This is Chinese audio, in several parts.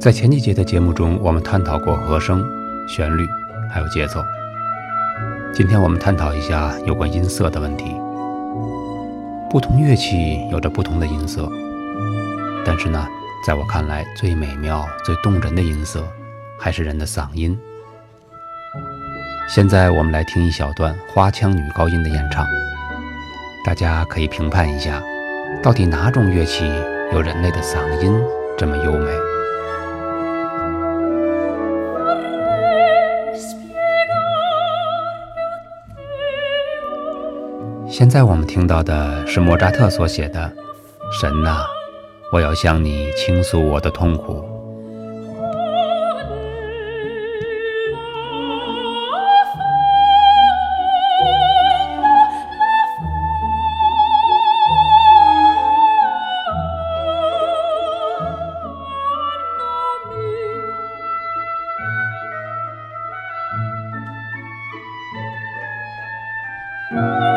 在前几节的节目中，我们探讨过和声、旋律，还有节奏。今天我们探讨一下有关音色的问题。不同乐器有着不同的音色，但是呢，在我看来，最美妙、最动人的音色，还是人的嗓音。现在我们来听一小段花腔女高音的演唱，大家可以评判一下，到底哪种乐器有人类的嗓音这么优美。现在我们听到的是莫扎特所写的《神呐，我要向你倾诉我的痛苦》。啊，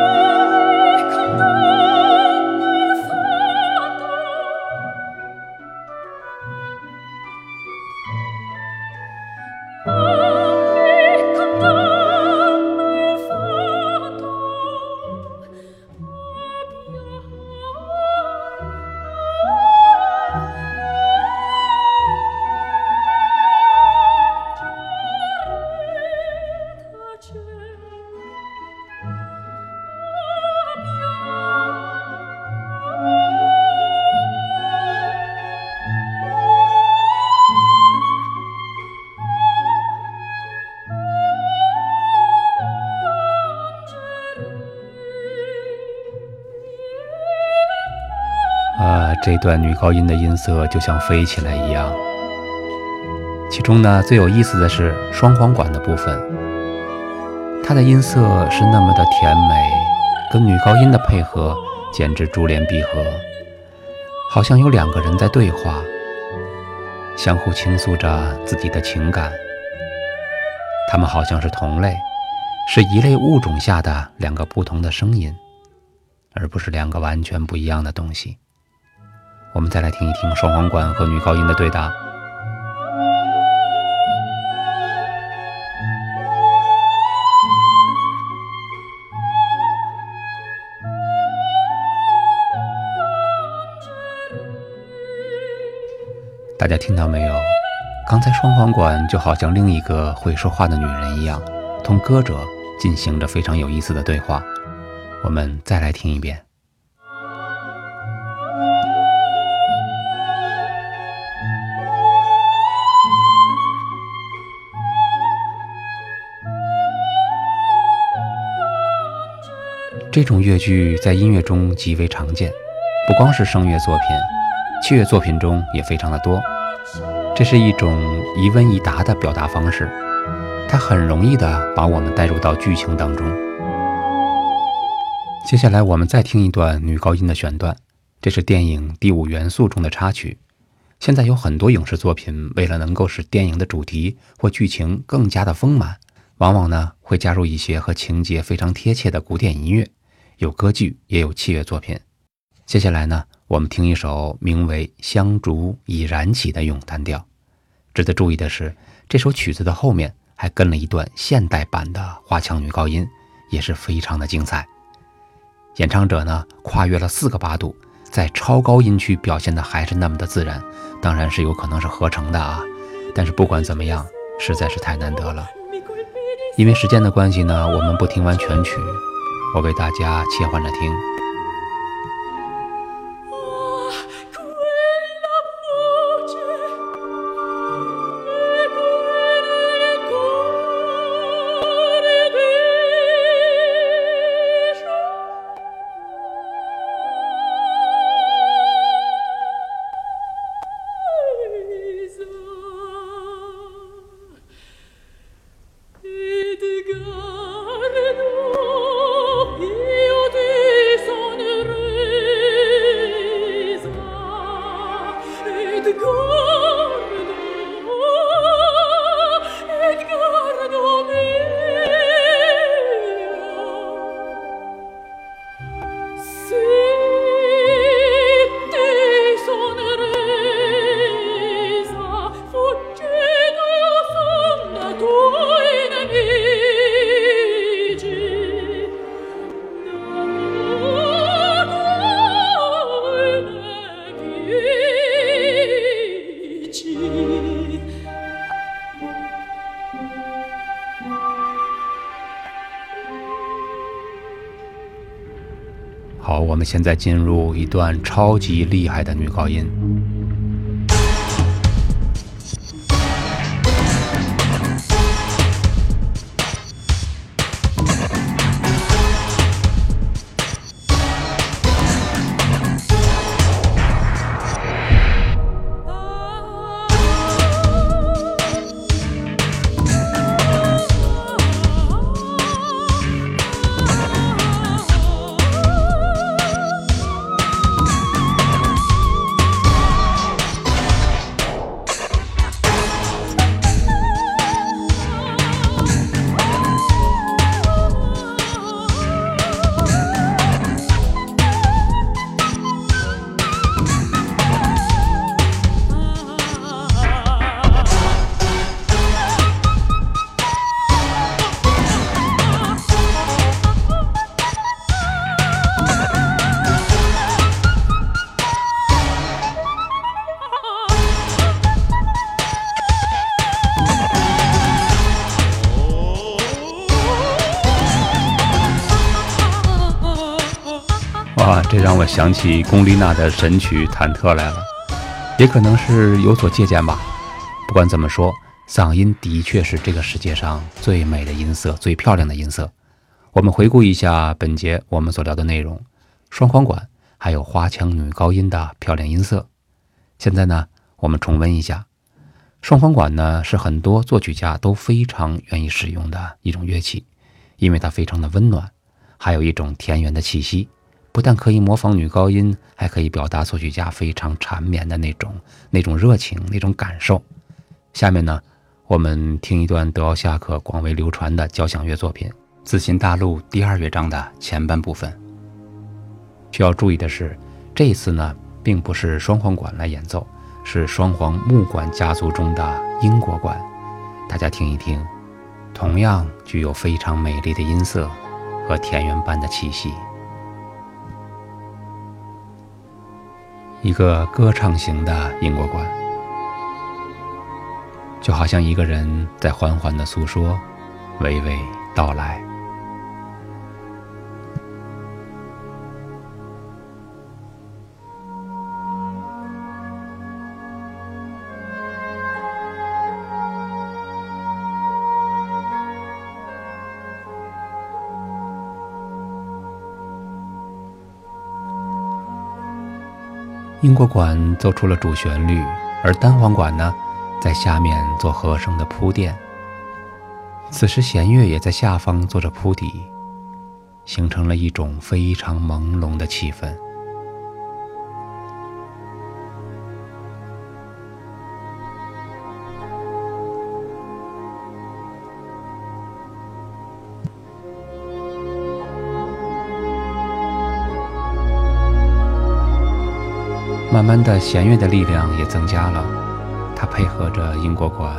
这段女高音的音色就像飞起来一样。其中呢，最有意思的是双簧管的部分，它的音色是那么的甜美，跟女高音的配合简直珠联璧合，好像有两个人在对话，相互倾诉着自己的情感。他们好像是同类，是一类物种下的两个不同的声音，而不是两个完全不一样的东西。我们再来听一听双簧管和女高音的对答。大家听到没有？刚才双簧管就好像另一个会说话的女人一样，同歌者进行着非常有意思的对话。我们再来听一遍。这种乐句在音乐中极为常见，不光是声乐作品，器乐作品中也非常的多。这是一种一问一答的表达方式，它很容易的把我们带入到剧情当中。接下来我们再听一段女高音的选段，这是电影《第五元素》中的插曲。现在有很多影视作品为了能够使电影的主题或剧情更加的丰满，往往呢会加入一些和情节非常贴切的古典音乐。有歌剧，也有器乐作品。接下来呢，我们听一首名为《香烛已燃起》的咏叹调。值得注意的是，这首曲子的后面还跟了一段现代版的花腔女高音，也是非常的精彩。演唱者呢，跨越了四个八度，在超高音区表现的还是那么的自然。当然是有可能是合成的啊，但是不管怎么样，实在是太难得了。因为时间的关系呢，我们不听完全曲。我为大家切换着听。现在进入一段超级厉害的女高音。这让我想起龚丽娜的神曲《忐忑》来了，也可能是有所借鉴吧。不管怎么说，嗓音的确是这个世界上最美的音色，最漂亮的音色。我们回顾一下本节我们所聊的内容：双簧管，还有花腔女高音的漂亮音色。现在呢，我们重温一下。双簧管呢，是很多作曲家都非常愿意使用的一种乐器，因为它非常的温暖，还有一种田园的气息。不但可以模仿女高音，还可以表达作曲家非常缠绵的那种、那种热情、那种感受。下面呢，我们听一段德奥夏克广为流传的交响乐作品《自信大陆》第二乐章的前半部分。需要注意的是，这一次呢，并不是双簧管来演奏，是双簧木管家族中的英国管。大家听一听，同样具有非常美丽的音色和田园般的气息。一个歌唱型的英国馆，就好像一个人在缓缓的诉说，娓娓道来。英国馆奏出了主旋律，而单簧管呢，在下面做和声的铺垫。此时弦乐也在下方做着铺底，形成了一种非常朦胧的气氛。慢慢的，弦乐的力量也增加了，它配合着英国管，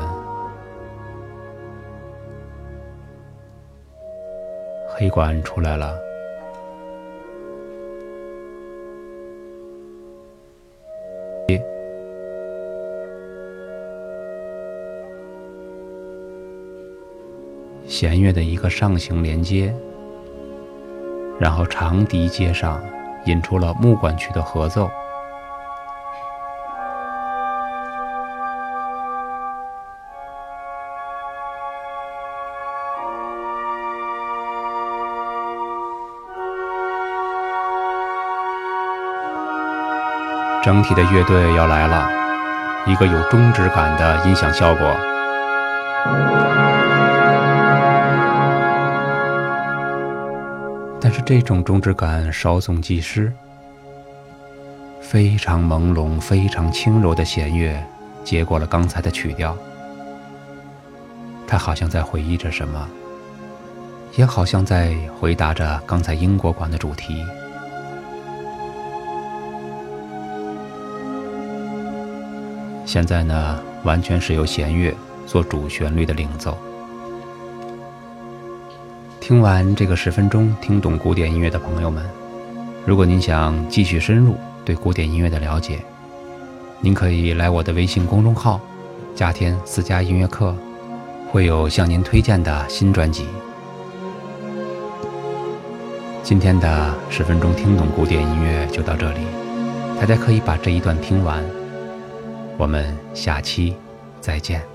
黑管出来了，弦乐的一个上行连接，然后长笛接上，引出了木管区的合奏。整体的乐队要来了，一个有中指感的音响效果。但是这种中指感稍纵即逝，非常朦胧、非常轻柔的弦乐接过了刚才的曲调。他好像在回忆着什么，也好像在回答着刚才英国馆的主题。现在呢，完全是由弦乐做主旋律的领奏。听完这个十分钟，听懂古典音乐的朋友们，如果您想继续深入对古典音乐的了解，您可以来我的微信公众号“加天私家音乐课”，会有向您推荐的新专辑。今天的十分钟听懂古典音乐就到这里，大家可以把这一段听完。我们下期再见。